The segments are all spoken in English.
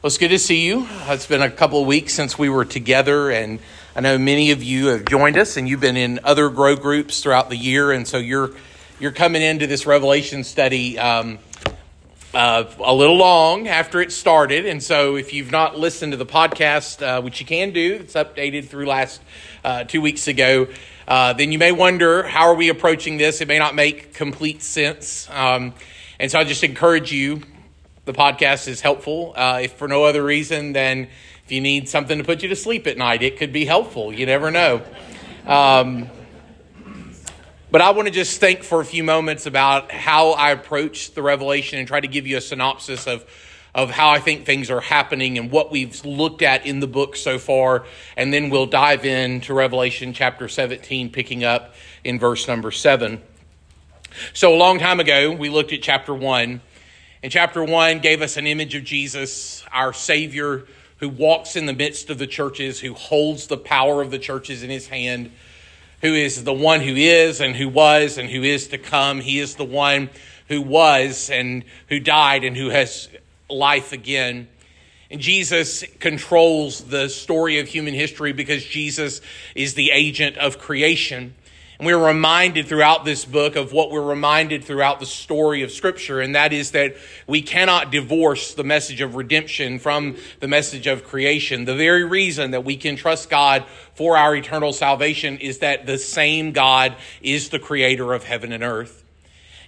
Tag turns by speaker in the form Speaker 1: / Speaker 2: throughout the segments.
Speaker 1: Well, it's good to see you. It's been a couple of weeks since we were together, and I know many of you have joined us, and you've been in other grow groups throughout the year, and so you're you're coming into this Revelation study um, uh, a little long after it started, and so if you've not listened to the podcast, uh, which you can do, it's updated through last uh, two weeks ago. Uh, then you may wonder how are we approaching this? It may not make complete sense, um, and so I just encourage you the podcast is helpful. Uh, if for no other reason than if you need something to put you to sleep at night, it could be helpful. You never know. Um, but I want to just think for a few moments about how I approach the revelation and try to give you a synopsis of of how I think things are happening and what we've looked at in the book so far. And then we'll dive into Revelation chapter 17, picking up in verse number 7. So, a long time ago, we looked at chapter 1 in chapter 1 gave us an image of Jesus, our Savior, who walks in the midst of the churches, who holds the power of the churches in his hand, who is the one who is and who was and who is to come. He is the one who was and who died and who has life again. And Jesus controls the story of human history because Jesus is the agent of creation. And we're reminded throughout this book of what we're reminded throughout the story of Scripture, and that is that we cannot divorce the message of redemption from the message of creation. The very reason that we can trust God for our eternal salvation is that the same God is the creator of heaven and earth.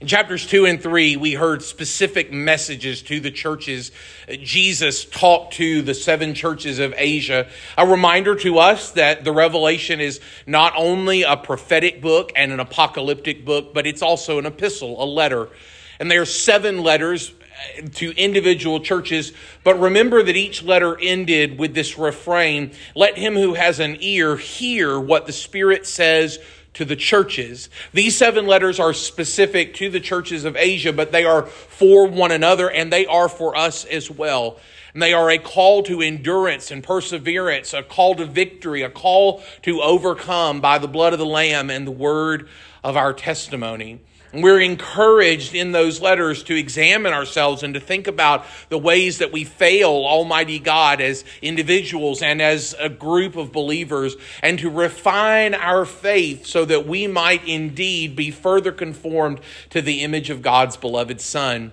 Speaker 1: In chapters 2 and 3, we heard specific messages to the churches. Jesus talked to the seven churches of Asia. A reminder to us that the Revelation is not only a prophetic book and an apocalyptic book, but it's also an epistle, a letter. And there are seven letters uh, to individual churches, but remember that each letter ended with this refrain Let him who has an ear hear what the Spirit says to the churches. These seven letters are specific to the churches of Asia, but they are for one another and they are for us as well. And they are a call to endurance and perseverance, a call to victory, a call to overcome by the blood of the Lamb and the word of our testimony. We're encouraged in those letters to examine ourselves and to think about the ways that we fail Almighty God as individuals and as a group of believers, and to refine our faith so that we might indeed be further conformed to the image of God's beloved Son.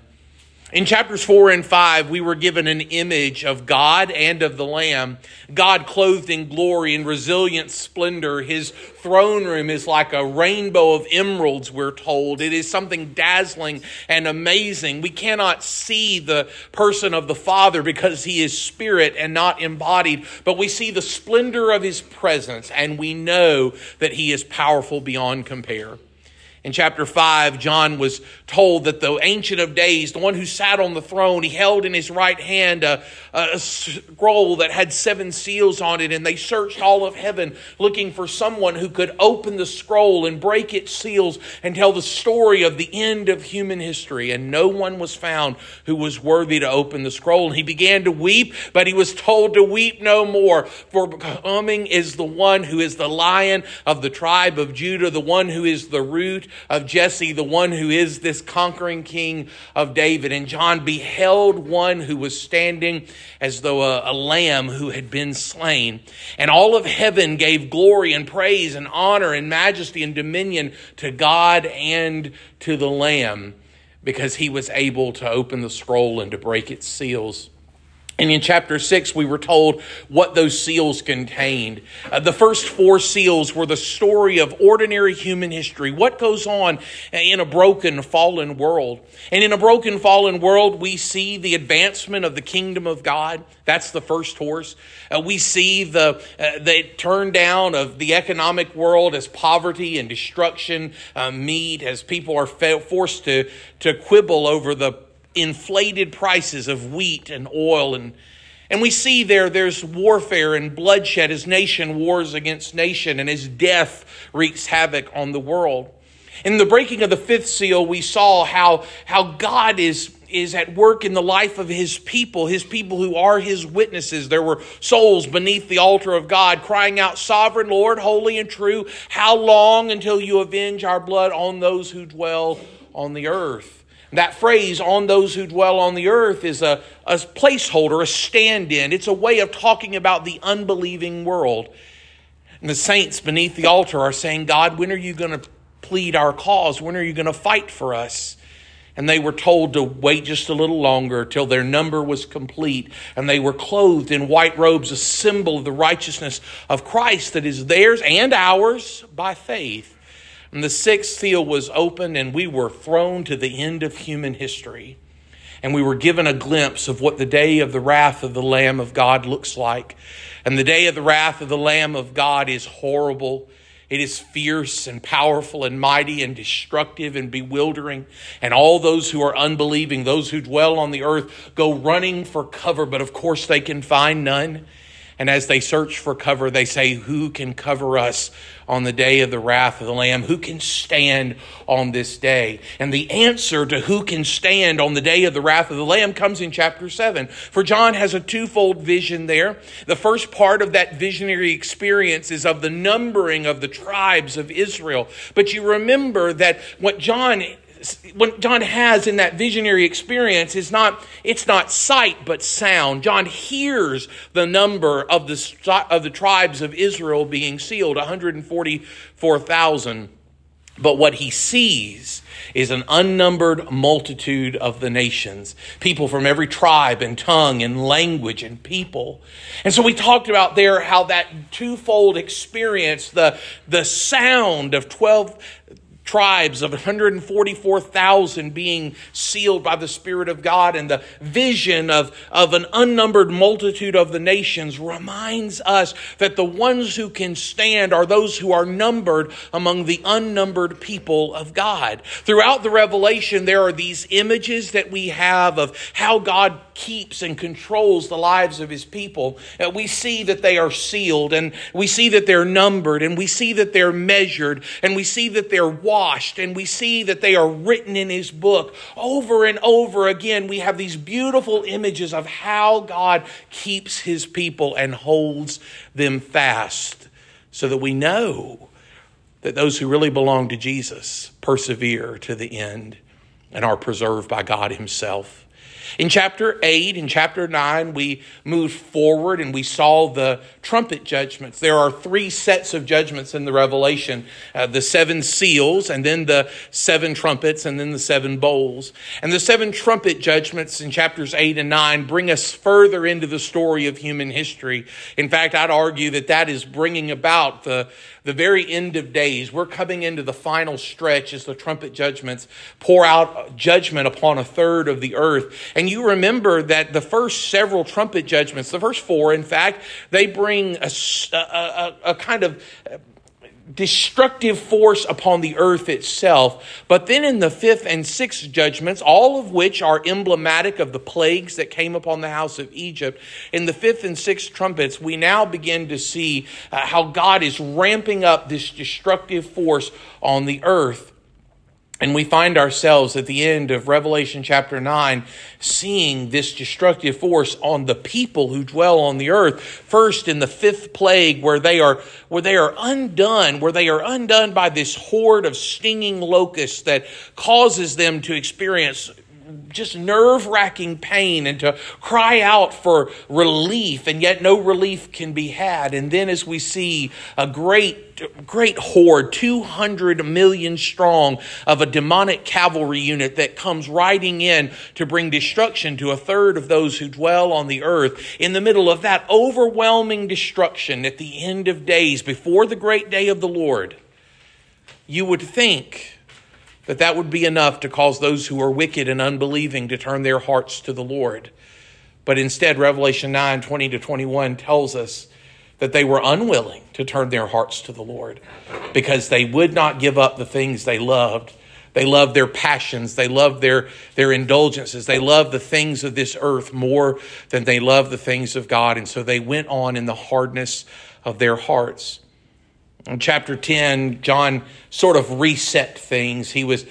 Speaker 1: In chapters 4 and 5, we were given an image of God and of the Lamb. God clothed in glory and resilient splendor. His throne room is like a rainbow of emeralds, we're told. It is something dazzling and amazing. We cannot see the person of the Father because he is spirit and not embodied, but we see the splendor of his presence and we know that he is powerful beyond compare. In chapter 5, John was told that the Ancient of Days, the one who sat on the throne, he held in his right hand a, a, scroll that had seven seals on it, and they searched all of heaven looking for someone who could open the scroll and break its seals and tell the story of the end of human history. And no one was found who was worthy to open the scroll. And he began to weep, but he was told to weep no more, for coming is the one who is the lion of the tribe of Judah, the one who is the root of Jesse, the one who is this conquering king of David. And John beheld one who was standing as though a, a lamb who had been slain. And all of heaven gave glory and praise and honor and majesty and dominion to God and to the Lamb because he was able to open the scroll and to break its seals. And in chapter 6, we were told what those seals contained. Uh, the first four seals were the story of ordinary human history. What goes on in a broken, fallen world? And in a broken, fallen world, we see the advancement of the kingdom of God. That's the first horse. Uh, we see the, uh, the turn down of the economic world as poverty and destruction uh, meet, as people are forced to, to quibble over the inflated prices of wheat and oil and and we see there there's warfare and bloodshed as nation wars against nation and as death wreaks havoc on the world. In the breaking of the fifth seal, we saw how, how God is, is at work in the life of his people, his people who are his witnesses. There were souls beneath the altar of God crying out, Sovereign Lord, holy and true, how long until you avenge our blood on those who dwell on the earth? That phrase, on those who dwell on the earth, is a, a placeholder, a stand in. It's a way of talking about the unbelieving world. And the saints beneath the altar are saying, God, when are you going to plead our cause? When are you going to fight for us? And they were told to wait just a little longer till their number was complete. And they were clothed in white robes, a symbol of the righteousness of Christ that is theirs and ours by faith. And the sixth seal was opened, and we were thrown to the end of human history. And we were given a glimpse of what the day of the wrath of the Lamb of God looks like. And the day of the wrath of the Lamb of God is horrible. It is fierce and powerful and mighty and destructive and bewildering. And all those who are unbelieving, those who dwell on the earth, go running for cover, but of course they can find none. And as they search for cover, they say, Who can cover us on the day of the wrath of the Lamb? Who can stand on this day? And the answer to who can stand on the day of the wrath of the Lamb comes in chapter 7. For John has a twofold vision there. The first part of that visionary experience is of the numbering of the tribes of Israel. But you remember that what John what John has in that visionary experience is not it's not sight but sound. John hears the number of the of the tribes of Israel being sealed, 144,000. But what he sees is an unnumbered multitude of the nations, people from every tribe and tongue and language and people. And so we talked about there how that twofold experience, the, the sound of 12 tribes of 144,000 being sealed by the Spirit of God and the vision of, of an unnumbered multitude of the nations reminds us that the ones who can stand are those who are numbered among the unnumbered people of God. Throughout the Revelation, there are these images that we have of how God keeps and controls the lives of his people. We see that they are sealed and we see that they're numbered and we see that they're measured and we see that they're washed and we see that they are written in his book. Over and over again, we have these beautiful images of how God keeps his people and holds them fast so that we know that those who really belong to Jesus persevere to the end and are preserved by God himself. In chapter 8 and chapter 9, we moved forward and we saw the trumpet judgments. There are three sets of judgments in the Revelation uh, the seven seals, and then the seven trumpets, and then the seven bowls. And the seven trumpet judgments in chapters 8 and 9 bring us further into the story of human history. In fact, I'd argue that that is bringing about the the very end of days. We're coming into the final stretch as the trumpet judgments pour out judgment upon a third of the earth. And you remember that the first several trumpet judgments, the first four, in fact, they bring a, a, a, kind of destructive force upon the earth itself. But then in the fifth and sixth judgments, all of which are emblematic of the plagues that came upon the house of Egypt, in the fifth and sixth trumpets, we now begin to see uh, how God is ramping up this destructive force on the earth. And we find ourselves at the end of Revelation chapter 9 seeing this destructive force on the people who dwell on the earth. First in the fifth plague where they are, where they are undone, where they are undone by this horde of stinging locusts that causes them to experience just nerve wracking pain and to cry out for relief, and yet no relief can be had. And then, as we see a great, great horde, 200 million strong, of a demonic cavalry unit that comes riding in to bring destruction to a third of those who dwell on the earth, in the middle of that overwhelming destruction at the end of days, before the great day of the Lord, you would think that that would be enough to cause those who are wicked and unbelieving to turn their hearts to the Lord. But instead, Revelation 9 20 to 21 tells us that they were unwilling to turn their hearts to the Lord because they would not give up the things they loved. They loved their passions. They loved their, their indulgences. They loved the things of this earth more than they loved the things of God. And so they went on in the hardness of their hearts. In chapter 10, John sort of reset things. He was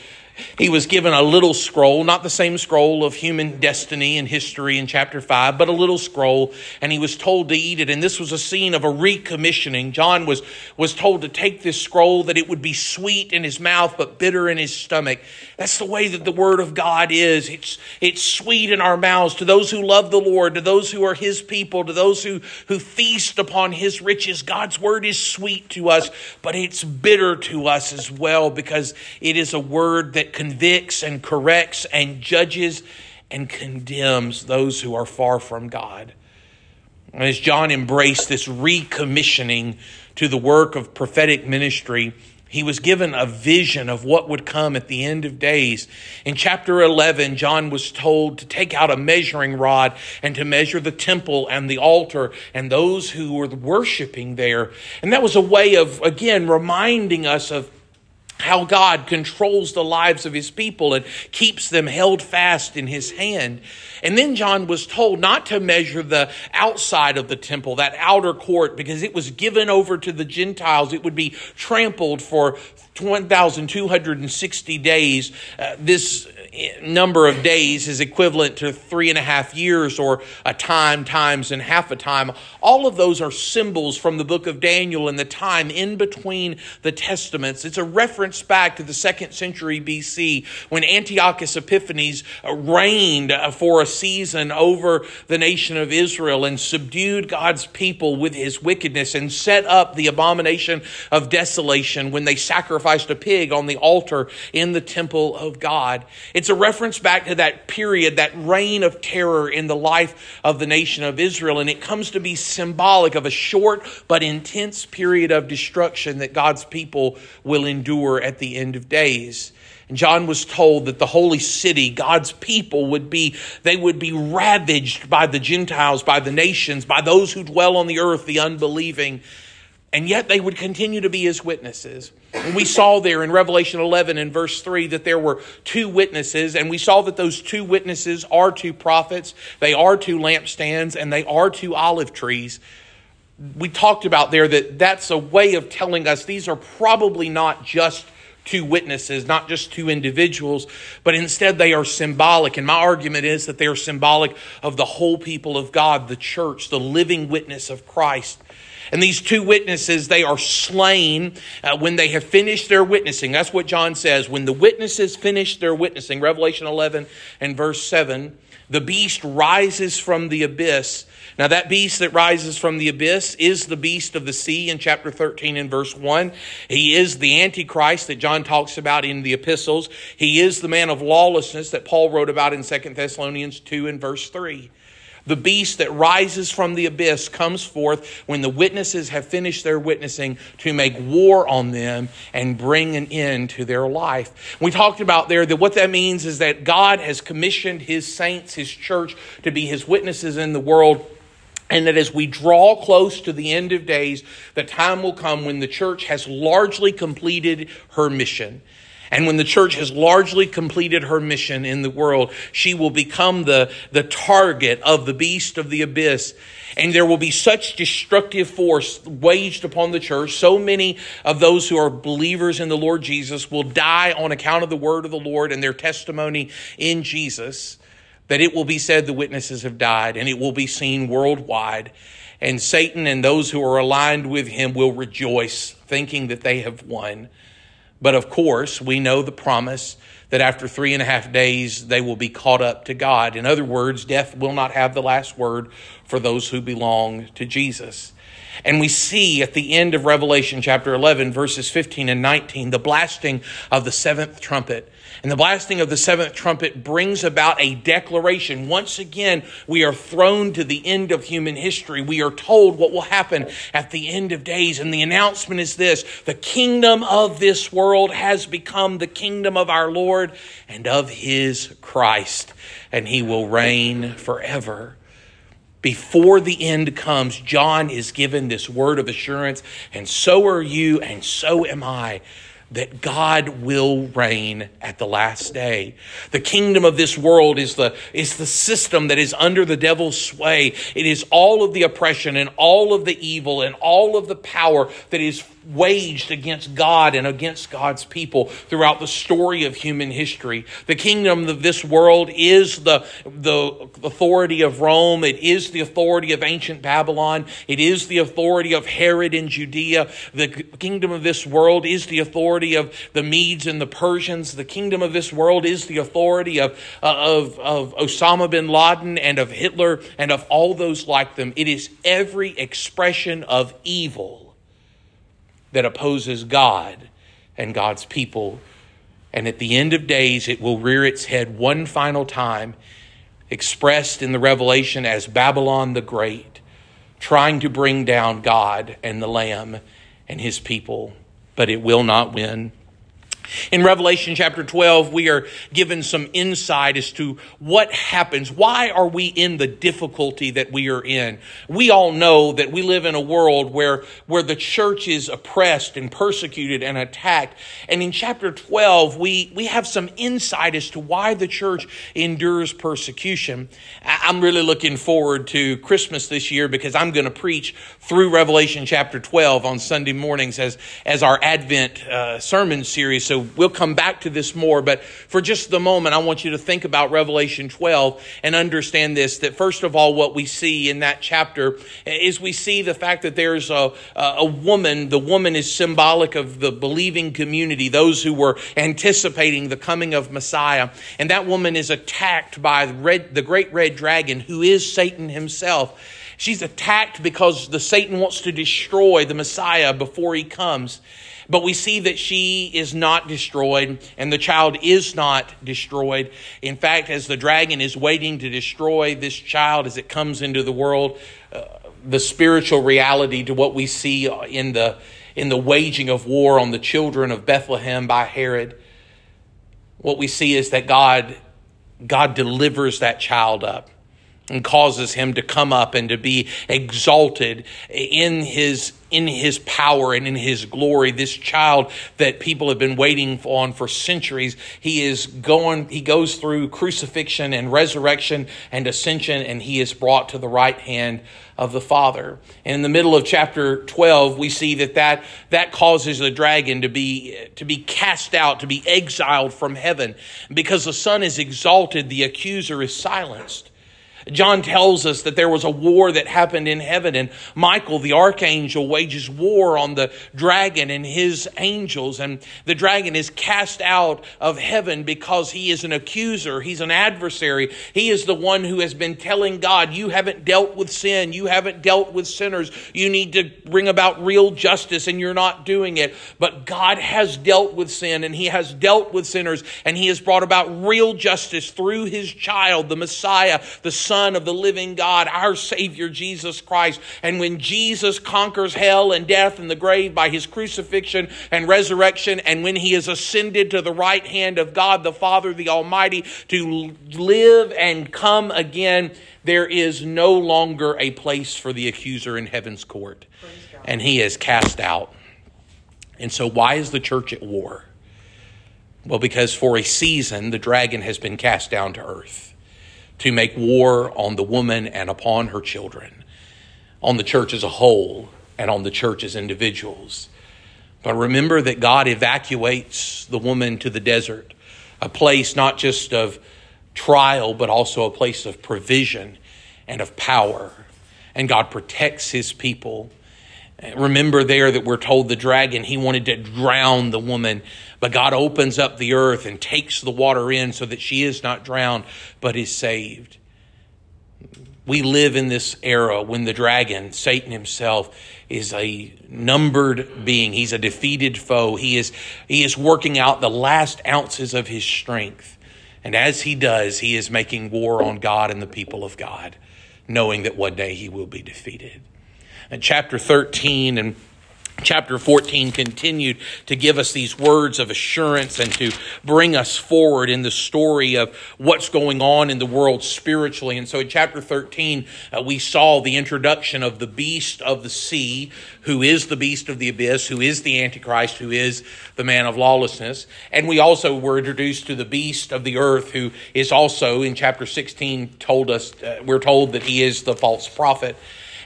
Speaker 1: he was given a little scroll, not the same scroll of human destiny and history in chapter 5, but a little scroll, and he was told to eat it. And this was a scene of a recommissioning. John was, was told to take this scroll, that it would be sweet in his mouth, but bitter in his stomach. That's the way that the Word of God is. It's, it's sweet in our mouths to those who love the Lord, to those who are His people, to those who, who feast upon His riches. God's Word is sweet to us, but it's bitter to us as well because it is a word that convicts and corrects and judges and condemns those who are far from God. As John embraced this recommissioning to the work of prophetic ministry, he was given a vision of what would come at the end of days. In chapter 11, John was told to take out a measuring rod and to measure the temple and the altar and those who were worshiping there. And that was a way of, again, reminding us of how God controls the lives of his people and keeps them held fast in his hand. And then John was told not to measure the outside of the temple, that outer court, because it was given over to the Gentiles. It would be trampled for 1,260 days. Uh, this number of days is equivalent to three and a half years or a time times and half a time. All of those are symbols from the book of Daniel and the time in between the testaments. It's a reference back to the second century BC when Antiochus Epiphanes reigned uh, for a season over the nation of Israel and subdued God's people with his wickedness and set up the abomination of desolation when they sacrificed a pig on the altar in the temple of God. It's it's a reference back to that period, that reign of terror in the life of the nation of Israel, and it comes to be symbolic of a short but intense period of destruction that God's people will endure at the end of days. And John was told that the holy city, God's people would be, they would be ravaged by the Gentiles, by the nations, by those who dwell on the earth, the unbelieving and yet they would continue to be his witnesses. And we saw there in Revelation 11 and verse 3 that there were two witnesses, and we saw that those two witnesses are two prophets, they are two lampstands, and they are two olive trees. We talked about there that that's a way of telling us these are probably not just two witnesses, not just two individuals, but instead they are symbolic. And my argument is that they are symbolic of the whole people of God, the church, the living witness of Christ. And these two witnesses, they are slain uh, when they have finished their witnessing. That's what John says. When the witnesses finish their witnessing, Revelation 11 and verse 7, the beast rises from the abyss. Now, that beast that rises from the abyss is the beast of the sea in chapter 13 and verse 1. He is the Antichrist that John talks about in the epistles. He is the man of lawlessness that Paul wrote about in 2 Thessalonians 2 and verse 3. The beast that rises from the abyss comes forth when the witnesses have finished their witnessing to make war on them and bring an end to their life. We talked about there that what that means is that God has commissioned his saints, his church, to be his witnesses in the world. And that as we draw close to the end of days, the time will come when the church has largely completed her mission. And when the church has largely completed her mission in the world, she will become the, the target of the beast of the abyss. And there will be such destructive force waged upon the church. So many of those who are believers in the Lord Jesus will die on account of the word of the Lord and their testimony in Jesus that it will be said the witnesses have died and it will be seen worldwide. And Satan and those who are aligned with him will rejoice, thinking that they have won. But of course, we know the promise that after three and a half days they will be caught up to God. In other words, death will not have the last word for those who belong to Jesus. And we see at the end of Revelation chapter 11, verses 15 and 19, the blasting of the seventh trumpet. And the blasting of the seventh trumpet brings about a declaration. Once again, we are thrown to the end of human history. We are told what will happen at the end of days. And the announcement is this the kingdom of this world has become the kingdom of our Lord and of his Christ, and he will reign forever before the end comes, John is given this word of assurance, and so are you, and so am I that God will reign at the last day. The kingdom of this world is the, is the system that is under the devil's sway. It is all of the oppression and all of the evil and all of the power that is waged against God and against God's people throughout the story of human history. The kingdom of this world is the, the authority of Rome. It is the authority of ancient Babylon. It is the authority of Herod in Judea. The kingdom of this world is the authority of the Medes and the Persians. The kingdom of this world is the authority of, uh, of, of Osama bin Laden and of Hitler and of all those like them. It is every expression of evil that opposes God and God's people. And at the end of days, it will rear its head one final time, expressed in the Revelation as Babylon the Great, trying to bring down God and the Lamb and his people, but it will not win. In Revelation chapter 12, we are given some insight as to what happens. Why are we in the difficulty that we are in? We all know that we live in a world where, where the church is oppressed and persecuted and attacked. And in chapter 12, we, we have some insight as to why the church endures persecution. I'm really looking forward to Christmas this year because I'm going to preach through Revelation chapter 12 on Sunday mornings as, as our Advent uh, sermon series. So we'll come back to this more, but for just the moment, I want you to think about Revelation 12 and understand this that first of all, what we see in that chapter is we see the fact that there's a, a woman. The woman is symbolic of the believing community, those who were anticipating the coming of Messiah. And that woman is attacked by red, the great red dragon, who is Satan himself. She's attacked because the Satan wants to destroy the Messiah before he comes. But we see that she is not destroyed and the child is not destroyed. In fact, as the dragon is waiting to destroy this child as it comes into the world, uh, the spiritual reality to what we see in the in the waging of war on the children of Bethlehem by Herod, what we see is that God God delivers that child up and causes him to come up and to be exalted in his in his power and in his glory. This child that people have been waiting on for centuries he is going he goes through crucifixion and resurrection and ascension and he is brought to the right hand of the father. And in the middle of chapter 12 we see that that, that causes the dragon to be to be cast out to be exiled from heaven. Because the son is exalted the accuser is silenced John tells us that there was a war that happened in heaven, and Michael, the archangel, wages war on the dragon and his angels. And the dragon is cast out of heaven because he is an accuser, he's an adversary. He is the one who has been telling God, You haven't dealt with sin, you haven't dealt with sinners, you need to bring about real justice, and you're not doing it. But God has dealt with sin, and he has dealt with sinners, and he has brought about real justice through his child, the Messiah, the Son Son of the living God, our Savior Jesus Christ. And when Jesus conquers hell and death and the grave by his crucifixion and resurrection, and when he is ascended to the right hand of God the Father, the Almighty, to live and come again, there is no longer a place for the accuser in heaven's court. And he is cast out. And so, why is the church at war? Well, because for a season, the dragon has been cast down to earth to make war on the woman and upon her children, on the church as a whole, and on the church as individuals. But remember that God evacuates the woman to the desert, a place not just of trial, but also a place of provision and of power. And God protects his people. Remember there that we're told the dragon, he wanted to drown the woman but God opens up the earth and takes the water in so that she is not drowned, but is saved. We live in this era when the dragon, Satan himself, is a numbered being. He's a defeated foe. He is, he is working out the last ounces of his strength. And as he does, he is making war on God and the people of God, knowing that one day he will be defeated. And chapter 13 and chapter 14 continued to give us these words of assurance and to bring us forward in the story of what's going on in the world spiritually. And so in chapter 13, uh, we saw the introduction of the beast of the sea, who is the beast of the abyss, who is the Antichrist, who is the man of lawlessness. And we also were introduced to the beast of the earth, who is also in chapter 16 told us, uh, we're told that he is the false prophet.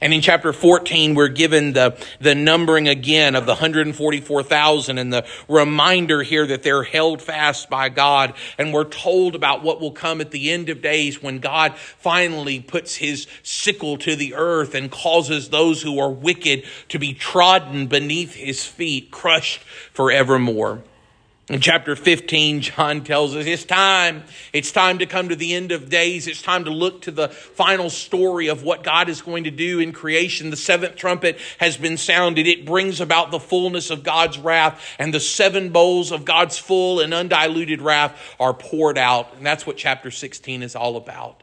Speaker 1: And in chapter 14, we're given the, the numbering again of the 144,000 and the reminder here that they're held fast by God. And we're told about what will come at the end of days when God finally puts his sickle to the earth and causes those who are wicked to be trodden beneath his feet, crushed forevermore. In chapter 15, John tells us it's time. It's time to come to the end of days. It's time to look to the final story of what God is going to do in creation. The seventh trumpet has been sounded. It brings about the fullness of God's wrath, and the seven bowls of God's full and undiluted wrath are poured out. And that's what chapter 16 is all about.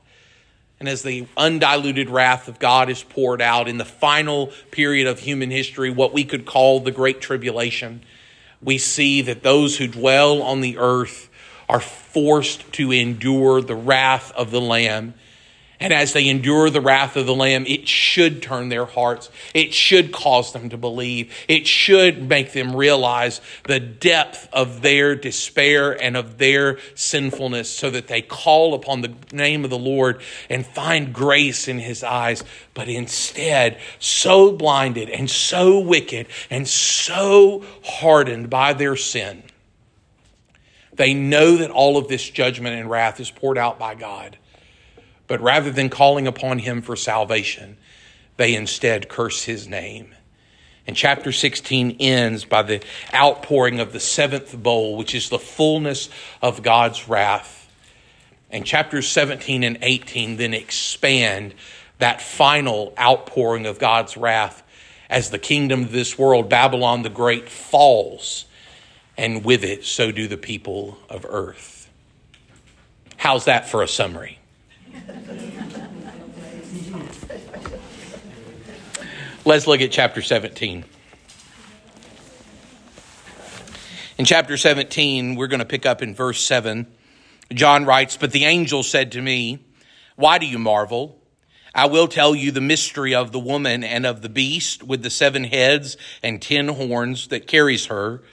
Speaker 1: And as the undiluted wrath of God is poured out in the final period of human history, what we could call the Great Tribulation, we see that those who dwell on the earth are forced to endure the wrath of the Lamb and as they endure the wrath of the Lamb, it should turn their hearts. It should cause them to believe. It should make them realize the depth of their despair and of their sinfulness so that they call upon the name of the Lord and find grace in His eyes. But instead, so blinded and so wicked and so hardened by their sin, they know that all of this judgment and wrath is poured out by God but rather than calling upon him for salvation, they instead curse his name. And chapter 16 ends by the outpouring of the seventh bowl, which is the fullness of God's wrath. And chapters 17 and 18 then expand that final outpouring of God's wrath as the kingdom of this world, Babylon the Great, falls. And with it, so do the people of earth. How's that for a summary? Let's look at chapter 17. In chapter 17, we're going to pick up in verse 7. John writes, But the angel said to me, Why do you marvel? I will tell you the mystery of the woman and of the beast with the seven heads and ten horns that carries her.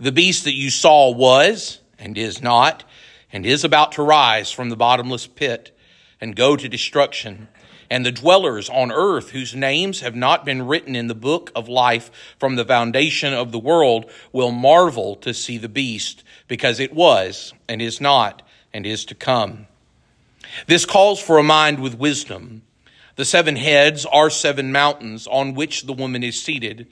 Speaker 1: The beast that you saw was, and is not, and is about to rise from the bottomless pit and go to destruction and the dwellers on earth whose names have not been written in the book of life from the foundation of the world will marvel to see the beast, because it was, and is not, and is to come. This calls for a mind with wisdom. The seven heads are seven mountains on which the woman is seated.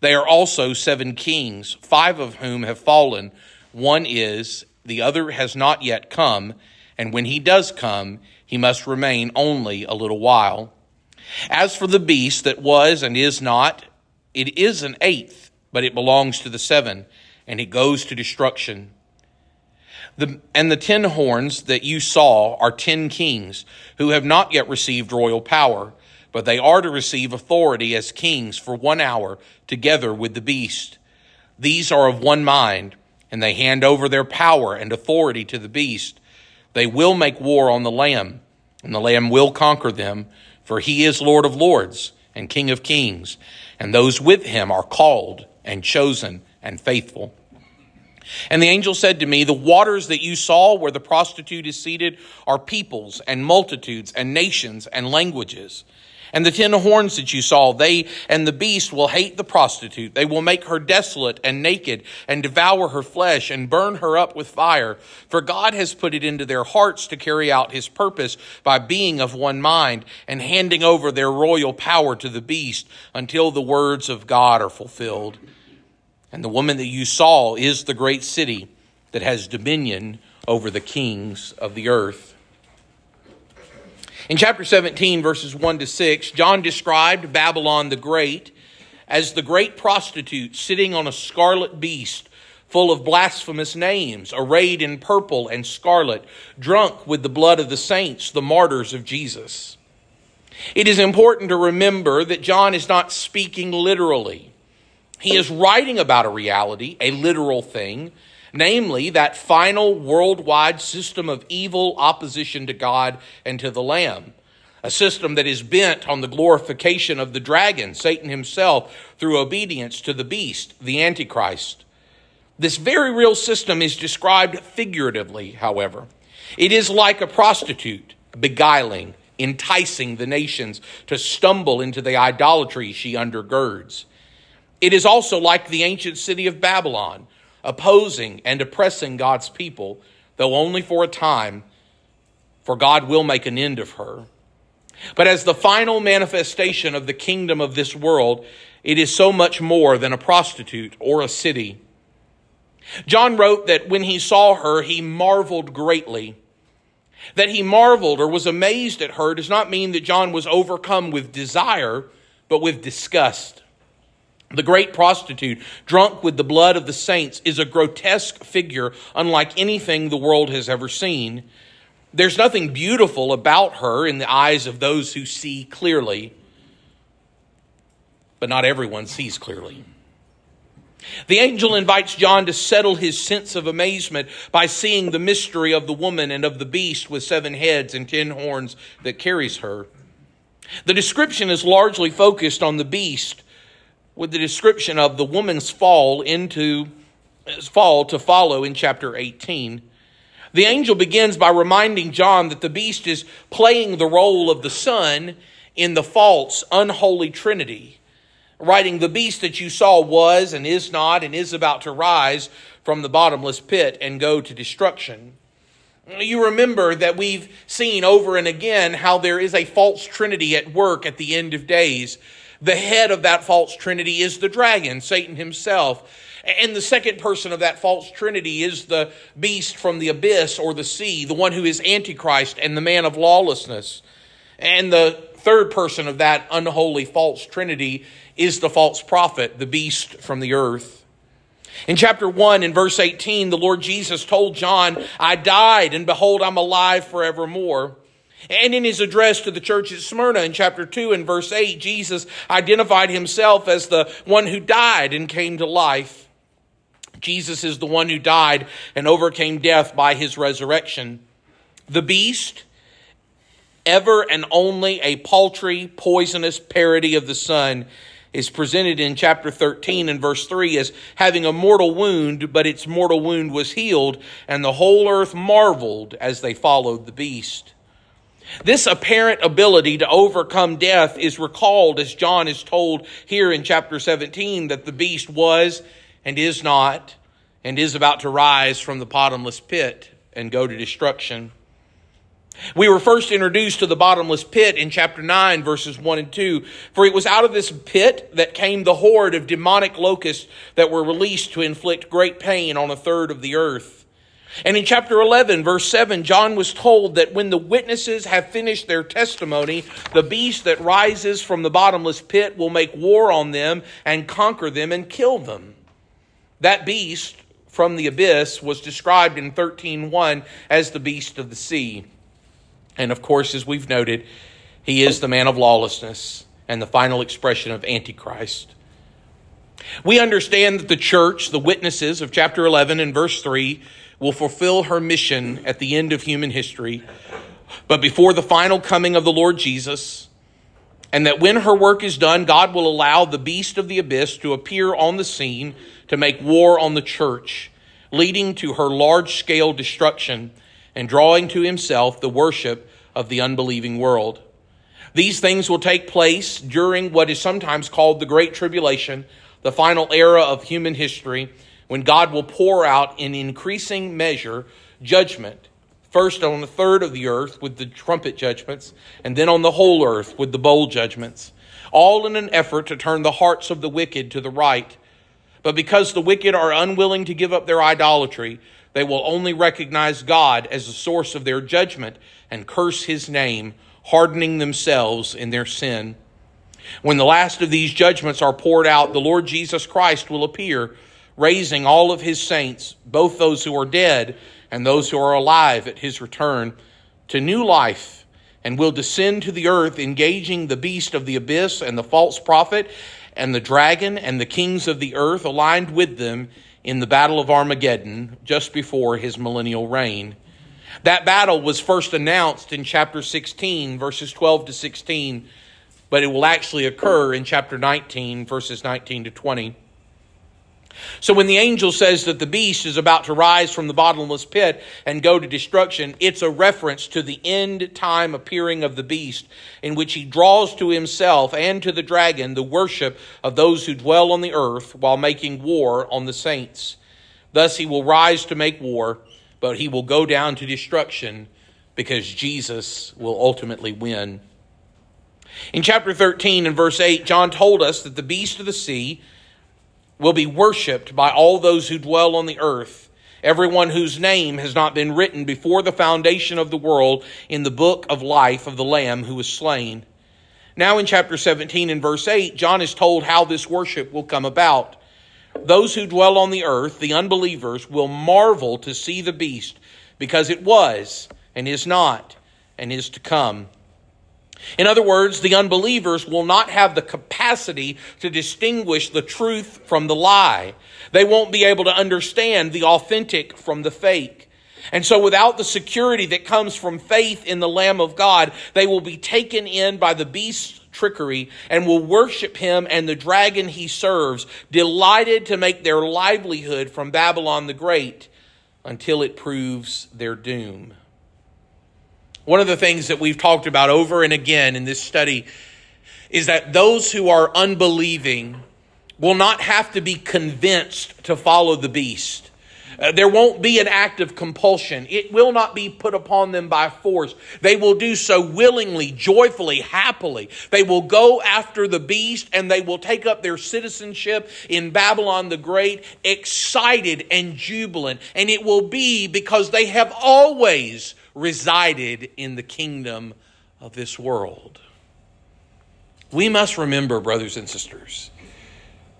Speaker 1: They are also seven kings, five of whom have fallen. One is, the other has not yet come, and when he does come, he must remain only a little while. As for the beast that was and is not, it is an eighth, but it belongs to the seven, and it goes to destruction. The, and the ten horns that you saw are ten kings who have not yet received royal power, but they are to receive authority as kings for one hour together with the beast. These are of one mind, and they hand over their power and authority to the beast they will make war on the Lamb, and the Lamb will conquer them, for he is Lord of lords and King of kings, and those with him are called and chosen and faithful. And the angel said to me, The waters that you saw where the prostitute is seated are peoples and multitudes and nations and languages. And the ten horns that you saw, they and the beast will hate the prostitute. They will make her desolate and naked and devour her flesh and burn her up with fire. For God has put it into their hearts to carry out his purpose by being of one mind and handing over their royal power to the beast until the words of God are fulfilled. And the woman that you saw is the great city that has dominion over the kings of the earth. In chapter 17, verses 1 to 6, John described Babylon the Great as the great prostitute sitting on a scarlet beast full of blasphemous names, arrayed in purple and scarlet, drunk with the blood of the saints, the martyrs of Jesus. It is important to remember that John is not speaking literally. He is writing about a reality, a literal thing, namely that final worldwide system of evil opposition to God and to the Lamb. A system that is bent on the glorification of the dragon, Satan himself, through obedience to the beast, the Antichrist. This very real system is described figuratively, however. It is like a prostitute, beguiling, enticing the nations to stumble into the idolatry she undergirds. It is also like the ancient city of Babylon, opposing and oppressing God's people, though only for a time, for God will make an end of her. But as the final manifestation of the kingdom of this world, it is so much more than a prostitute or a city. John wrote that when he saw her, he marveled greatly. That he marveled or was amazed at her does not mean that John was overcome with desire, but with disgust. The great prostitute, drunk with the blood of the saints, is a grotesque figure unlike anything the world has ever seen. There's nothing beautiful about her in the eyes of those who see clearly, but not everyone sees clearly. The angel invites John to settle his sense of amazement by seeing the mystery of the woman and of the beast with seven heads and ten horns that carries her. The description is largely focused on the beast, with the description of the woman's fall into fall to follow in chapter 18. The angel begins by reminding John that the beast is playing the role of the son in the false, unholy trinity writing, The beast that you saw was and is not and is about to rise from the bottomless pit and go to destruction. You remember that we've seen over and again how there is a false trinity at work at the end of days. The head of that false trinity is the dragon, Satan himself. And the second person of that false trinity is the beast from the abyss or the sea, the one who is Antichrist and the man of lawlessness. And the third person of that unholy false trinity is the false prophet, the beast from the earth. In chapter 1, in verse 18, the Lord Jesus told John, I died, and behold, I'm alive forevermore. And in his address to the church at Smyrna in chapter 2 and verse 8, Jesus identified himself as the one who died and came to life. Jesus is the one who died and overcame death by his resurrection. The beast, ever and only a paltry, poisonous parody of the Son, is presented in chapter 13 and verse 3 as having a mortal wound, but its mortal wound was healed, and the whole earth marveled as they followed the beast. This apparent ability to overcome death is recalled as John is told here in chapter 17 that the beast was and is not and is about to rise from the bottomless pit and go to destruction. We were first introduced to the bottomless pit in chapter 9, verses 1 and 2. For it was out of this pit that came the horde of demonic locusts that were released to inflict great pain on a third of the earth. And in chapter 11, verse 7, John was told that when the witnesses have finished their testimony, the beast that rises from the bottomless pit will make war on them and conquer them and kill them. That beast from the abyss was described in 13:1 as the beast of the sea. And of course, as we've noted, he is the man of lawlessness and the final expression of Antichrist. We understand that the church, the witnesses of chapter 11 and verse 3, will fulfill her mission at the end of human history, but before the final coming of the Lord Jesus, and that when her work is done, God will allow the beast of the abyss to appear on the scene to make war on the church, leading to her large scale destruction and drawing to himself the worship of the unbelieving world. These things will take place during what is sometimes called the Great Tribulation, the final era of human history, when God will pour out in increasing measure judgment, first on a third of the earth with the trumpet judgments, and then on the whole earth with the bowl judgments, all in an effort to turn the hearts of the wicked to the right. But because the wicked are unwilling to give up their idolatry, they will only recognize God as the source of their judgment and curse his name, hardening themselves in their sin. When the last of these judgments are poured out, the Lord Jesus Christ will appear, raising all of his saints, both those who are dead and those who are alive at his return, to new life, and will descend to the earth, engaging the beast of the abyss and the false prophet and the dragon and the kings of the earth aligned with them in the Battle of Armageddon just before his millennial reign. That battle was first announced in chapter 16, verses 12 to 16, but it will actually occur in chapter 19, verses 19 to 20. So when the angel says that the beast is about to rise from the bottomless pit and go to destruction, it's a reference to the end time appearing of the beast, in which he draws to himself and to the dragon the worship of those who dwell on the earth while making war on the saints. Thus he will rise to make war, but he will go down to destruction because Jesus will ultimately win. In chapter 13 and verse 8, John told us that the beast of the sea will be worshiped by all those who dwell on the earth, everyone whose name has not been written before the foundation of the world in the book of life of the Lamb who was slain. Now, in chapter 17 and verse 8, John is told how this worship will come about. Those who dwell on the earth, the unbelievers, will marvel to see the beast because it was and is not and is to come. In other words, the unbelievers will not have the capacity to distinguish the truth from the lie. They won't be able to understand the authentic from the fake. And so, without the security that comes from faith in the Lamb of God, they will be taken in by the beast's trickery and will worship him and the dragon he serves, delighted to make their livelihood from Babylon the Great until it proves their doom. One of the things that we've talked about over and again in this study is that those who are unbelieving will not have to be convinced to follow the beast. Uh, there won't be an act of compulsion. It will not be put upon them by force. They will do so willingly, joyfully, happily. They will go after the beast and they will take up their citizenship in Babylon the Great, excited and jubilant. And it will be because they have always resided in the kingdom of this world. We must remember, brothers and sisters,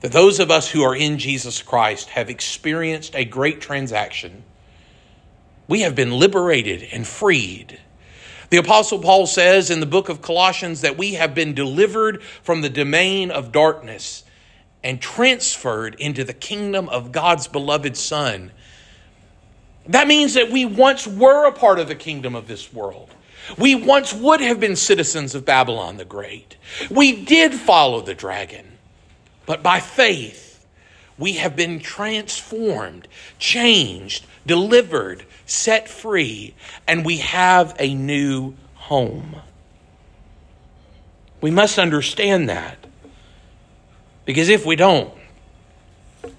Speaker 1: that those of us who are in Jesus Christ have experienced a great transaction. We have been liberated and freed. The Apostle Paul says in the book of Colossians that we have been delivered from the domain of darkness and transferred into the kingdom of God's beloved Son. That means that we once were a part of the kingdom of this world. We once would have been citizens of Babylon the Great. We did follow the dragon. But by faith, we have been transformed, changed, delivered, set free, and we have a new home. We must understand that. Because if we don't,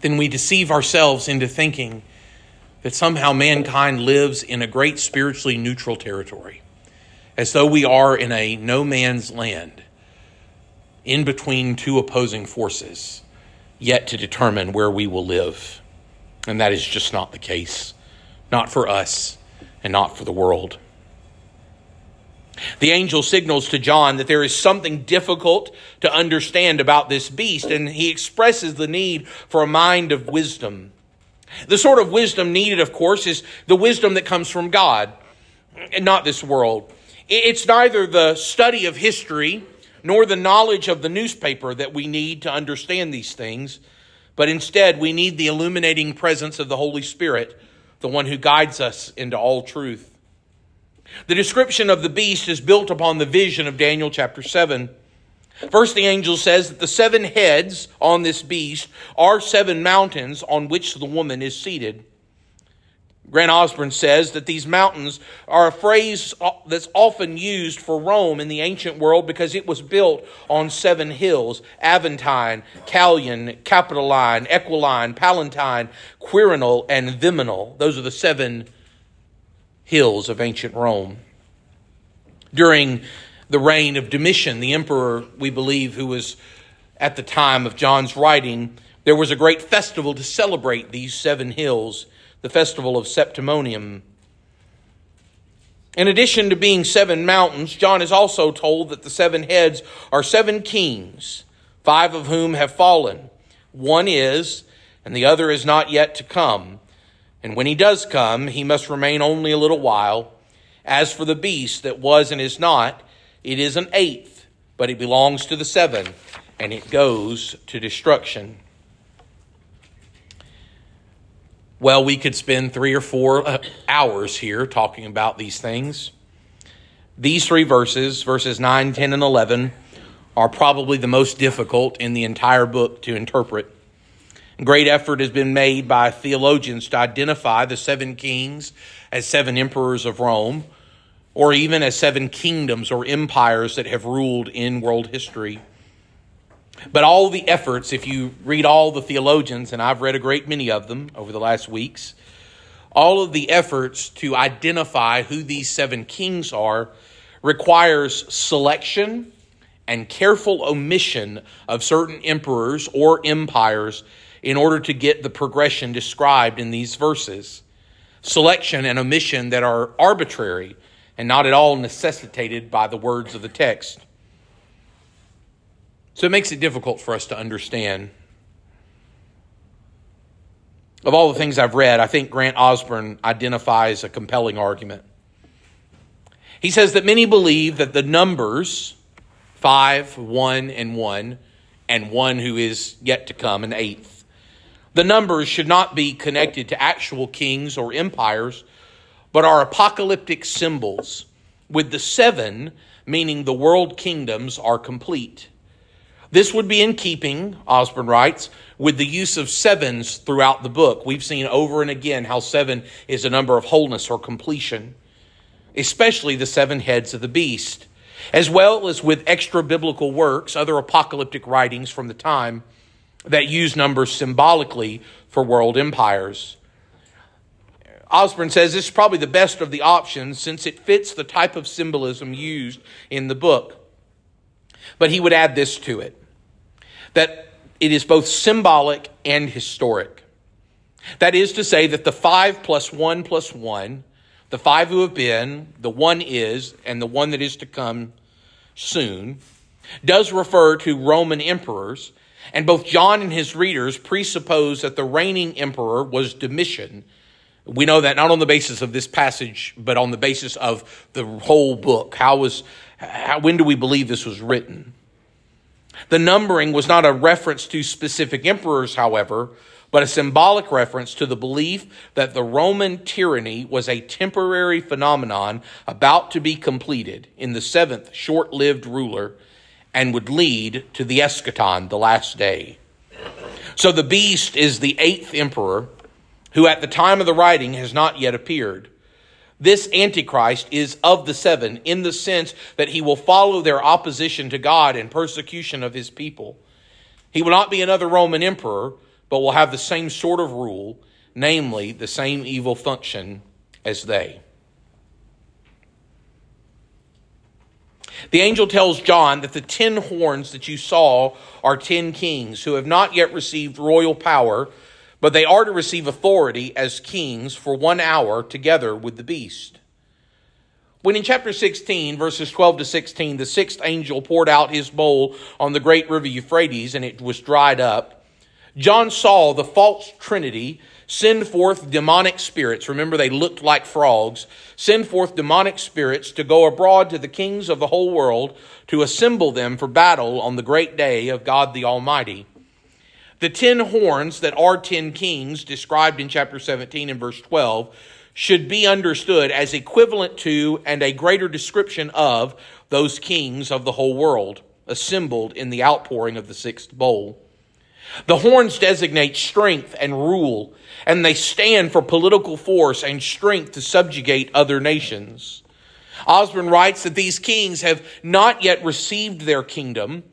Speaker 1: then we deceive ourselves into thinking that somehow mankind lives in a great spiritually neutral territory, as though we are in a no man's land in between two opposing forces, yet to determine where we will live. And that is just not the case, not for us and not for the world. The angel signals to John that there is something difficult to understand about this beast, and he expresses the need for a mind of wisdom. The sort of wisdom needed, of course, is the wisdom that comes from God and not this world. It's neither the study of history nor the knowledge of the newspaper that we need to understand these things, but instead we need the illuminating presence of the Holy Spirit, the one who guides us into all truth. The description of the beast is built upon the vision of Daniel chapter 7. First, the angel says that the seven heads on this beast are seven mountains on which the woman is seated. Grant Osborne says that these mountains are a phrase that's often used for Rome in the ancient world because it was built on seven hills Aventine, Caelian, Capitoline, Esquiline, Palatine, Quirinal, and Viminal. Those are the seven hills of ancient Rome. During the reign of Domitian, the emperor, we believe, who was at the time of John's writing, there was a great festival to celebrate these seven hills the festival of Septimontium. In addition to being seven mountains, John is also told that the seven heads are seven kings, five of whom have fallen. One is, and the other is not yet to come. And when he does come, he must remain only a little while. As for the beast that was and is not, it is an eighth, but it belongs to the seven, and it goes to destruction. Well, we could spend three or four uh, hours here talking about these things. These three verses, verses 9, 10, and 11, are probably the most difficult in the entire book to interpret. Great effort has been made by theologians to identify the seven kings as seven emperors of Rome, or even as seven kingdoms or empires that have ruled in world history. But all the efforts, if you read all the theologians, and I've read a great many of them over the last weeks, all of the efforts to identify who these seven kings are requires selection and careful omission of certain emperors or empires in order to get the progression described in these verses. Selection and omission that are arbitrary and not at all necessitated by the words of the text. So it makes it difficult for us to understand. Of all the things I've read, I think Grant Osborne identifies a compelling argument. He says that many believe that the numbers five, one, and one, and one who is yet to come, an eighth, the numbers should not be connected to actual kings or empires, but are apocalyptic symbols, with the seven meaning the world kingdoms are complete. This would be in keeping, Osborne writes, with the use of sevens throughout the book. We've seen over and again how seven is a number of wholeness or completion, especially the seven heads of the beast, as well as with extra biblical works, other apocalyptic writings from the time that use numbers symbolically for world empires. Osborne says this is probably the best of the options since it fits the type of symbolism used in the book. But he would add this to it that it is both symbolic and historic. That is to say, that the five plus one plus one, the five who have been, the one is, and the one that is to come soon, does refer to Roman emperors, and both John and his readers presuppose that the reigning emperor was Domitian. We know that not on the basis of this passage, but on the basis of the whole book. How was, how, when do we believe this was written? The numbering was not a reference to specific emperors, however, but a symbolic reference to the belief that the Roman tyranny was a temporary phenomenon about to be completed in the seventh short lived ruler and would lead to the eschaton, the last day. So the beast is the eighth emperor who at the time of the writing has not yet appeared. This Antichrist is of the seven in the sense that he will follow their opposition to God and persecution of his people. He will not be another Roman emperor, but will have the same sort of rule, namely the same evil function as they. The angel tells John that the ten horns that you saw are ten kings who have not yet received royal power but they are to receive authority as kings for one hour together with the beast. When in chapter 16, verses 12 to 16, the sixth angel poured out his bowl on the great river Euphrates and it was dried up, John saw the false trinity send forth demonic spirits. Remember, they looked like frogs. Send forth demonic spirits to go abroad to the kings of the whole world to assemble them for battle on the great day of God the Almighty. The ten horns that are ten kings, described in chapter 17 and verse 12, should be understood as equivalent to and a greater description of those kings of the whole world assembled in the outpouring of the sixth bowl. The horns designate strength and rule, and they stand for political force and strength to subjugate other nations. Osborne writes that these kings have not yet received their kingdom,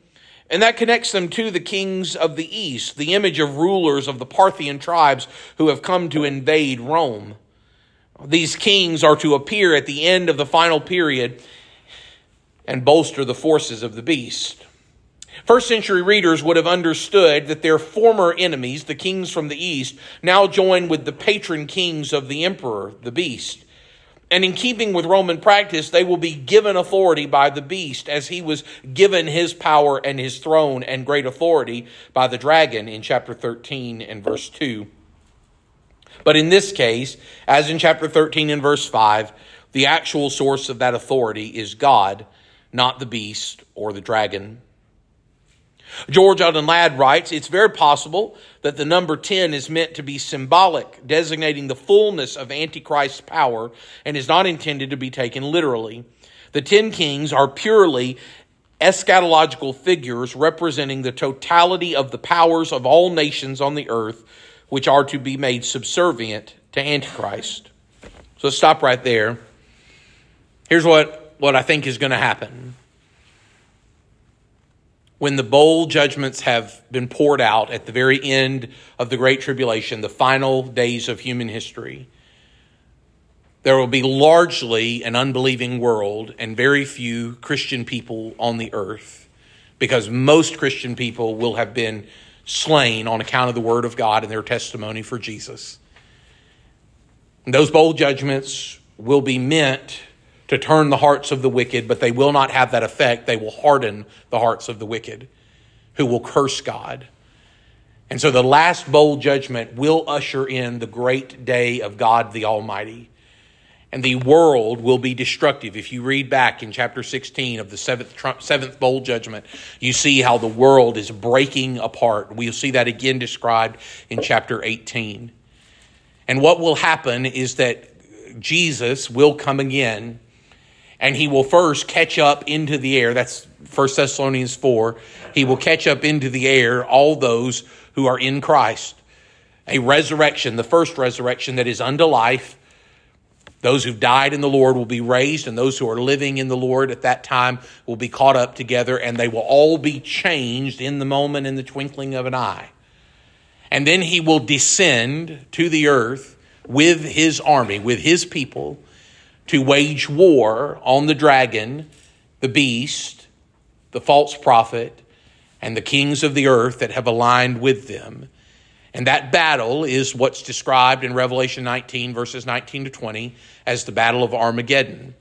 Speaker 1: and that connects them to the kings of the east, the image of rulers of the Parthian tribes who have come to invade Rome. These kings are to appear at the end of the final period and bolster the forces of the beast. First century readers would have understood that their former enemies, the kings from the east, now join with the patron kings of the emperor, the beast. And in keeping with Roman practice, they will be given authority by the beast, as he was given his power and his throne and great authority by the dragon in chapter 13 and verse 2. But in this case, as in chapter 13 and verse 5, the actual source of that authority is God, not the beast or the dragon. George Eldon Ladd writes, It's very possible that the number 10 is meant to be symbolic, designating the fullness of Antichrist's power, and is not intended to be taken literally. The ten kings are purely eschatological figures representing the totality of the powers of all nations on the earth, which are to be made subservient to Antichrist. So stop right there. Here's what, what I think is going to happen. When the bowl judgments have been poured out at the very end of the Great Tribulation, the final days of human history, there will be largely an unbelieving world and very few Christian people on the earth because most Christian people will have been slain on account of the Word of God and their testimony for Jesus. And those bowl judgments will be meant to turn the hearts of the wicked, but they will not have that effect. They will harden the hearts of the wicked who will curse God. And so the last bowl judgment will usher in the great day of God the Almighty and the world will be destructive. If you read back in chapter 16 of the seventh, seventh bowl judgment, you see how the world is breaking apart. We'll see that again described in chapter 18. And what will happen is that Jesus will come again and he will first catch up into the air. That's 1 Thessalonians 4. He will catch up into the air all those who are in Christ. A resurrection, the first resurrection that is unto life those who've died in the Lord will be raised, and those who are living in the Lord at that time will be caught up together, and they will all be changed in the moment, in the twinkling of an eye. And then he will descend to the earth with his army, with his people, to wage war on the dragon, the beast, the false prophet, and the kings of the earth that have aligned with them. And that battle is what's described in Revelation 19, verses 19 to 20, as the Battle of Armageddon.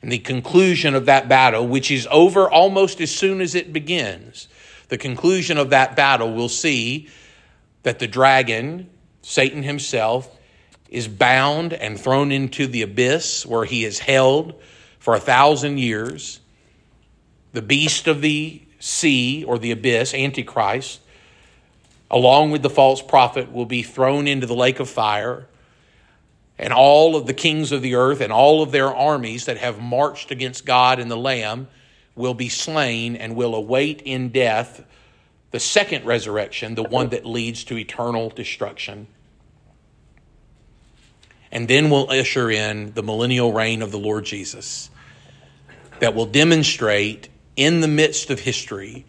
Speaker 1: And the conclusion of that battle, which is over almost as soon as it begins, the conclusion of that battle will see that the dragon, Satan himself, is bound and thrown into the abyss where he is held for a thousand years. The beast of the sea or the abyss, Antichrist, along with the false prophet, will be thrown into the lake of fire. And all of the kings of the earth and all of their armies that have marched against God and the Lamb will be slain and will await in death the second resurrection, the one that leads to eternal destruction. And then we'll usher in the millennial reign of the Lord Jesus that will demonstrate in the midst of history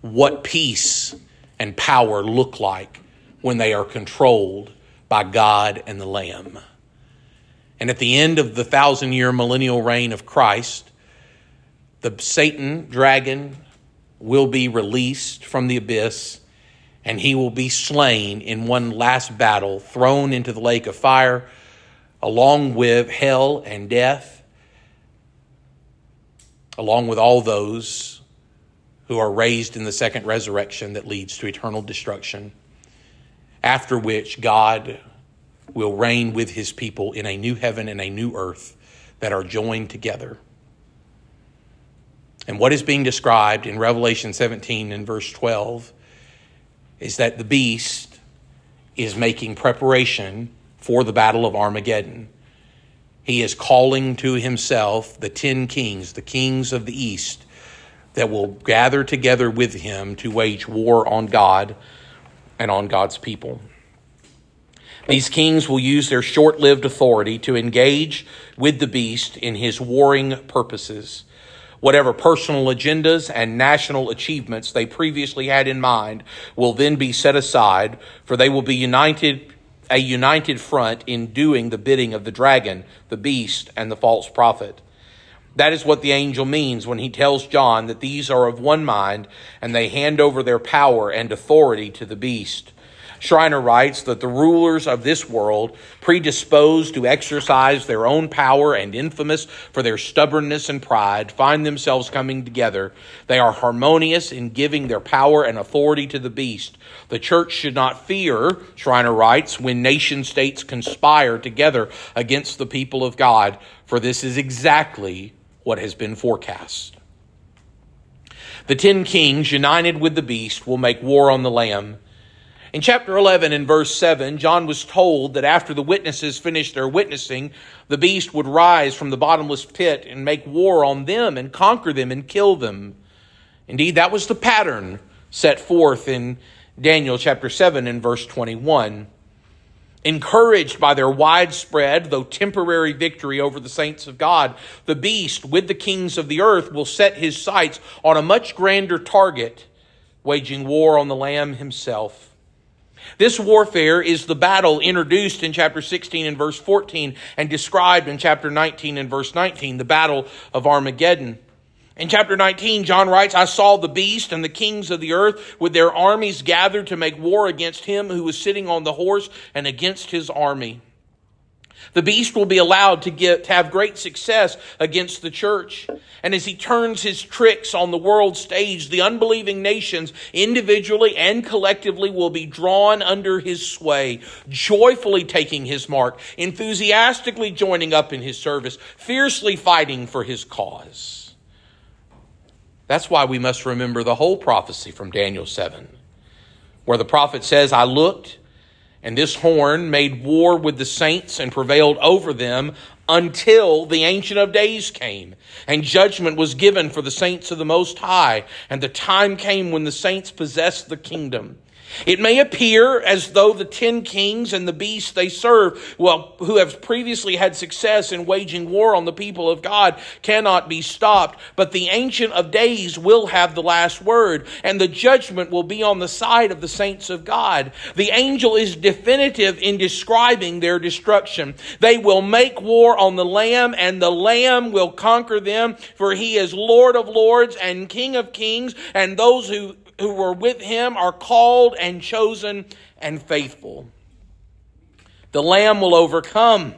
Speaker 1: what peace and power look like when they are controlled by God and the Lamb. And at the end of the thousand year millennial reign of Christ, the Satan dragon will be released from the abyss and he will be slain in one last battle, thrown into the lake of fire, along with hell and death, along with all those who are raised in the second resurrection that leads to eternal destruction, after which God will reign with his people in a new heaven and a new earth that are joined together. And what is being described in Revelation 17 and verse 12 is that the beast is making preparation for the battle of Armageddon. He is calling to himself the ten kings, the kings of the east, that will gather together with him to wage war on God and on God's people. These kings will use their short lived authority to engage with the beast in his warring purposes. Whatever personal agendas and national achievements they previously had in mind will then be set aside, for they will be united, a united front in doing the bidding of the dragon, the beast, and the false prophet. That is what the angel means when he tells John that these are of one mind and they hand over their power and authority to the beast. Schreiner writes that the rulers of this world, predisposed to exercise their own power and infamous for their stubbornness and pride, find themselves coming together. They are harmonious in giving their power and authority to the beast. The church should not fear, Schreiner writes, when nation states conspire together against the people of God, for this is exactly what has been forecast. The ten kings, united with the beast, will make war on the Lamb. In chapter 11 and verse 7, John was told that after the witnesses finished their witnessing, the beast would rise from the bottomless pit and make war on them and conquer them and kill them. Indeed, that was the pattern set forth in Daniel chapter 7 and verse 21. Encouraged by their widespread, though temporary victory over the saints of God, the beast with the kings of the earth will set his sights on a much grander target, waging war on the Lamb himself. This warfare is the battle introduced in chapter 16 and verse 14 and described in chapter 19 and verse 19, the battle of Armageddon. In chapter 19, John writes, I saw the beast and the kings of the earth with their armies gathered to make war against him who was sitting on the horse and against his army. The beast will be allowed to get to have great success against the church. And as he turns his tricks on the world stage, the unbelieving nations, individually and collectively, will be drawn under his sway, joyfully taking his mark, enthusiastically joining up in his service, fiercely fighting for his cause. That's why we must remember the whole prophecy from Daniel 7, where the prophet says, I looked, and this horn made war with the saints and prevailed over them until the Ancient of Days came, and judgment was given for the saints of the Most High, and the time came when the saints possessed the kingdom. It may appear as though the ten kings and the beasts they serve, well, who have previously had success in waging war on the people of God, cannot be stopped. But the Ancient of Days will have the last word, and the judgment will be on the side of the saints of God. The angel is definitive in describing their destruction. They will make war on the Lamb, and the Lamb will conquer them, for he is Lord of lords and King of kings, and those who who were with him are called and chosen and faithful. The Lamb will overcome.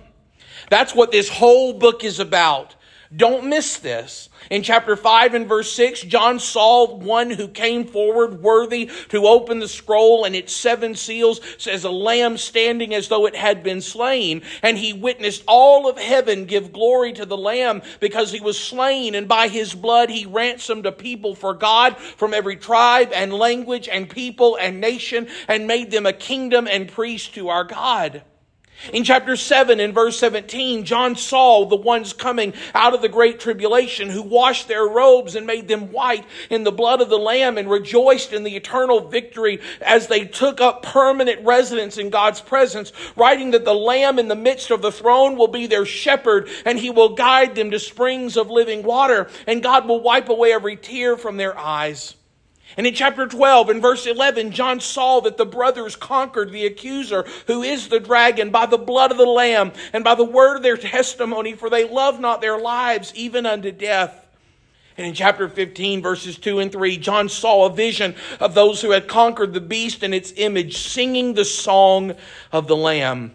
Speaker 1: That's what this whole book is about. Don't miss this. In chapter 5 and verse 6, John saw one who came forward worthy to open the scroll and its seven seals says a lamb standing as though it had been slain. And he witnessed all of heaven give glory to the lamb because he was slain and by his blood he ransomed a people for God from every tribe and language and people and nation and made them a kingdom and priest to our God. In chapter 7, in verse 17, John saw the ones coming out of the great tribulation who washed their robes and made them white in the blood of the Lamb and rejoiced in the eternal victory as they took up permanent residence in God's presence, writing that the Lamb in the midst of the throne will be their shepherd and he will guide them to springs of living water and God will wipe away every tear from their eyes. And in chapter 12, in verse 11, John saw that the brothers conquered the accuser, who is the dragon, by the blood of the Lamb and by the word of their testimony, for they love not their lives even unto death. And in chapter 15, verses 2 and 3, John saw a vision of those who had conquered the beast and its image, singing the song of the Lamb.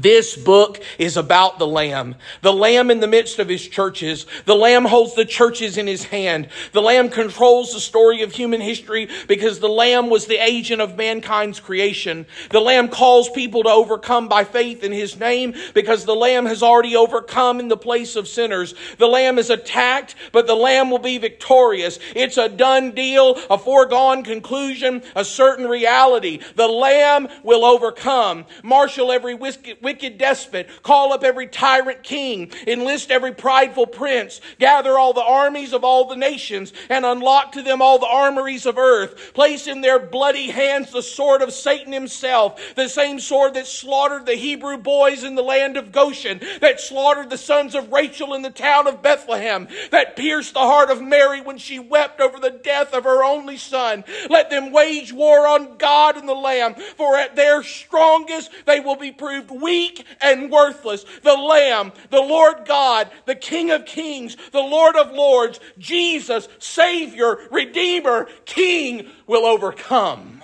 Speaker 1: This book is about the Lamb. The Lamb in the midst of his churches. The Lamb holds the churches in his hand. The Lamb controls the story of human history because the Lamb was the agent of mankind's creation. The Lamb calls people to overcome by faith in his name because the Lamb has already overcome in the place of sinners. The Lamb is attacked, but the Lamb will be victorious. It's a done deal, a foregone conclusion, a certain reality. The Lamb will overcome. Marshal every whiskey wicked despot, call up every tyrant king, enlist every prideful prince, gather all the armies of all the nations, and unlock to them all the armories of earth. Place in their bloody hands the sword of Satan himself, the same sword that slaughtered the Hebrew boys in the land of Goshen, that slaughtered the sons of Rachel in the town of Bethlehem, that pierced the heart of Mary when she wept over the death of her only son. Let them wage war on God and the Lamb, for at their strongest they will be proved weak weak and worthless. The Lamb, the Lord God, the King of Kings, the Lord of Lords, Jesus, Savior, Redeemer, King will overcome.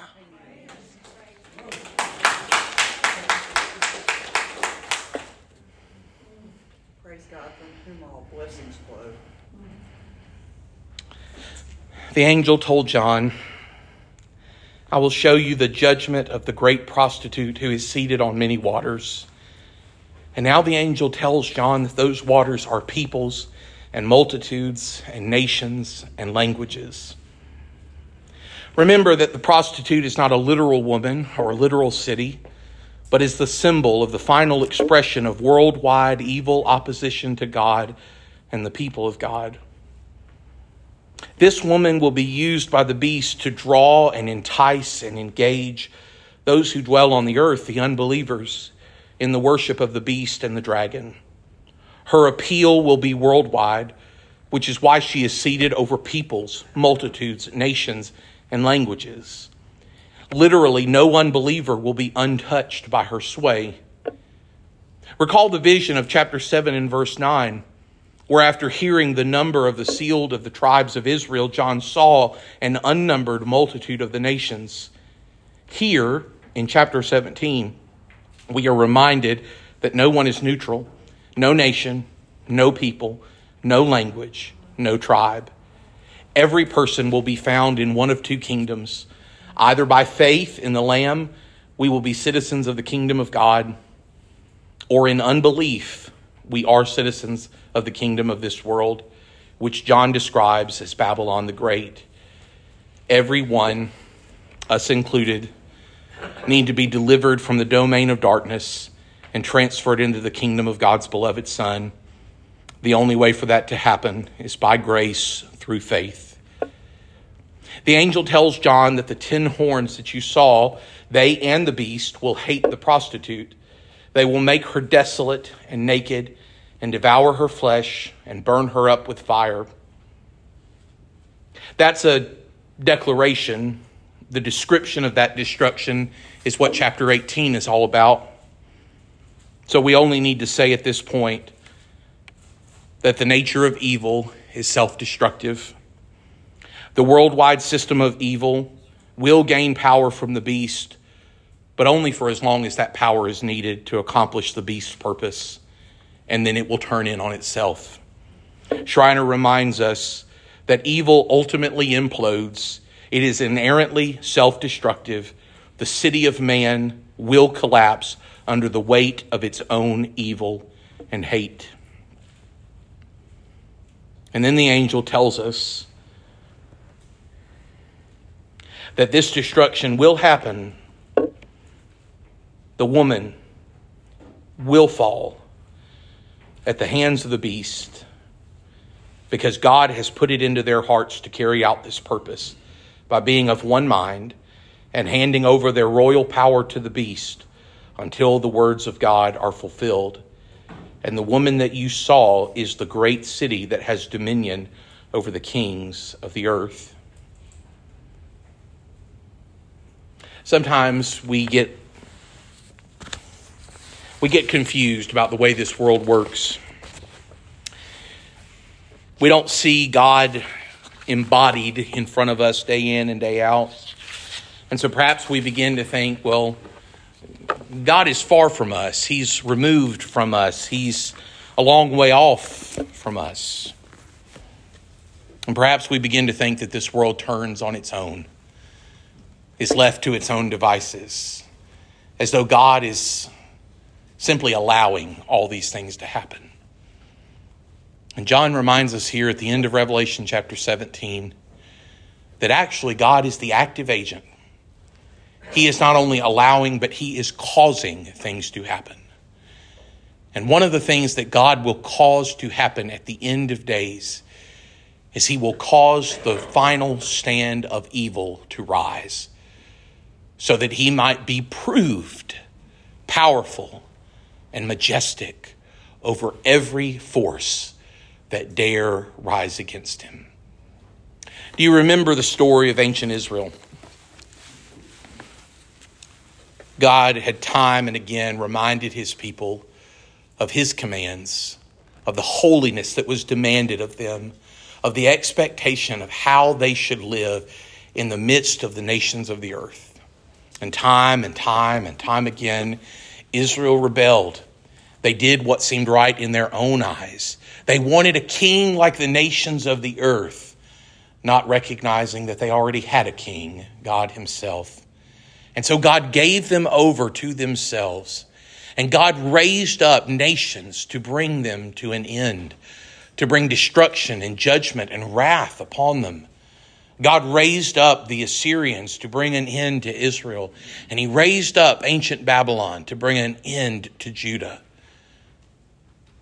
Speaker 2: Praise God, from whom all blessings flow.
Speaker 1: The angel told John, I will show you the judgment of the great prostitute who is seated on many waters. And now the angel tells John that those waters are peoples and multitudes and nations and languages. Remember that the prostitute is not a literal woman or a literal city, but is the symbol of the final expression of worldwide evil opposition to God and the people of God. This woman will be used by the beast to draw and entice and engage those who dwell on the earth, the unbelievers, in the worship of the beast and the dragon. Her appeal will be worldwide, which is why she is seated over peoples, multitudes, nations, and languages. Literally, no unbeliever will be untouched by her sway. Recall the vision of chapter 7 and verse 9, where after hearing the number of the sealed of the tribes of Israel, John saw an unnumbered multitude of the nations. Here, in chapter 17, we are reminded that no one is neutral, no nation, no people, no language, no tribe. Every person will be found in one of two kingdoms. Either by faith in the Lamb, we will be citizens of the kingdom of God or in unbelief, we are citizens of the kingdom of this world, which John describes as Babylon the Great. Everyone, us included, need to be delivered from the domain of darkness and transferred into the kingdom of God's beloved Son. The only way for that to happen is by grace through faith. The angel tells John that the ten horns that you saw, they and the beast will hate the prostitute they will make her desolate and naked and devour her flesh and burn her up with fire. That's a declaration. The description of that destruction is what chapter 18 is all about. So we only need to say at this point that the nature of evil is self destructive. The worldwide system of evil will gain power from the beast but only for as long as that power is needed to accomplish the beast's purpose, and then it will turn in on itself. Schreiner reminds us that evil ultimately implodes, it is inherently self destructive. The city of man will collapse under the weight of its own evil and hate. And then the angel tells us that this destruction will happen the woman will fall at the hands of the beast because God has put it into their hearts to carry out this purpose by being of one mind and handing over their royal power to the beast until the words of God are fulfilled. And the woman that you saw is the great city that has dominion over the kings of the earth. Sometimes we get we get confused about the way this world works. We don't see God embodied in front of us day in and day out. And so perhaps we begin to think, well, God is far from us. He's removed from us. He's a long way off from us. And perhaps we begin to think that this world turns on its own, is left to its own devices, as though God is simply allowing all these things to happen. And John reminds us here at the end of Revelation chapter 17 that actually God is the active agent. He is not only allowing, but He is causing things to happen. And one of the things that God will cause to happen at the end of days is He will cause the final stand of evil to rise so that He might be proved powerful and majestic over every force that dare rise against him. Do you remember the story of ancient Israel? God had time and again reminded his people of his commands, of the holiness that was demanded of them, of the expectation of how they should live in the midst of the nations of the earth. And time and time and time again, Israel rebelled. They did what seemed right in their own eyes. They wanted a king like the nations of the earth, not recognizing that they already had a king, God Himself. And so God gave them over to themselves. And God raised up nations to bring them to an end, to bring destruction and judgment and wrath upon them. God raised up the Assyrians to bring an end to Israel, and He raised up ancient Babylon to bring an end to Judah.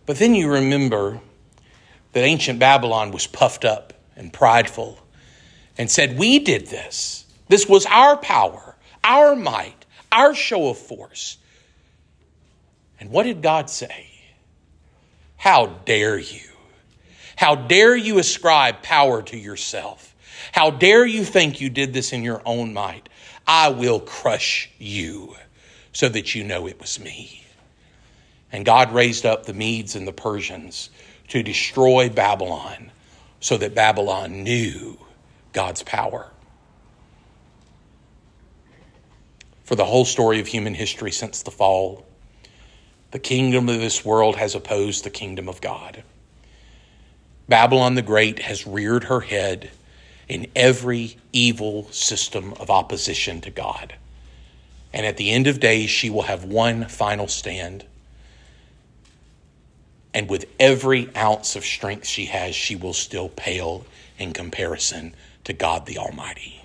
Speaker 1: But then you remember that ancient Babylon was puffed up and prideful and said, We did this. This was our power, our might, our show of force. And what did God say? How dare you? How dare you ascribe power to yourself? How dare you think you did this in your own might? I will crush you so that you know it was me. And God raised up the Medes and the Persians to destroy Babylon so that Babylon knew God's power. For the whole story of human history since the fall, the kingdom of this world has opposed the kingdom of God. Babylon the Great has reared her head in every evil system of opposition to God. And at the end of days, she will have one final stand. And with every ounce of strength she has, she will still pale in comparison to God the Almighty.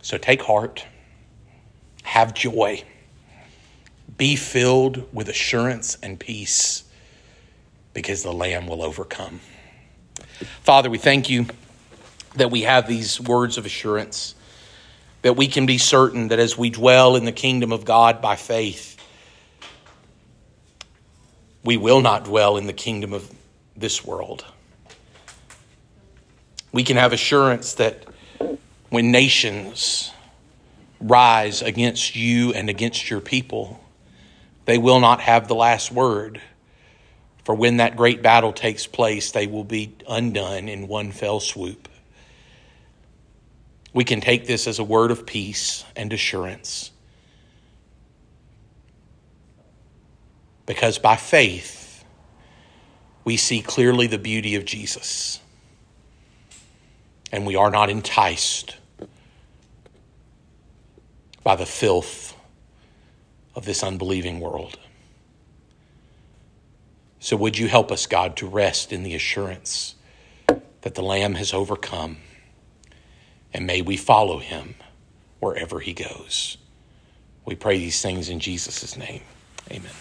Speaker 1: So take heart, have joy, be filled with assurance and peace because the Lamb will overcome. Father, we thank you that we have these words of assurance, that we can be certain that as we dwell in the kingdom of God by faith, we will not dwell in the kingdom of this world. We can have assurance that when nations rise against you and against your people, they will not have the last word. For when that great battle takes place, they will be undone in one fell swoop. We can take this as a word of peace and assurance. Because by faith, we see clearly the beauty of Jesus. And we are not enticed by the filth of this unbelieving world. So, would you help us, God, to rest in the assurance that the Lamb has overcome, and may we follow him wherever he goes. We pray these things in Jesus' name. Amen.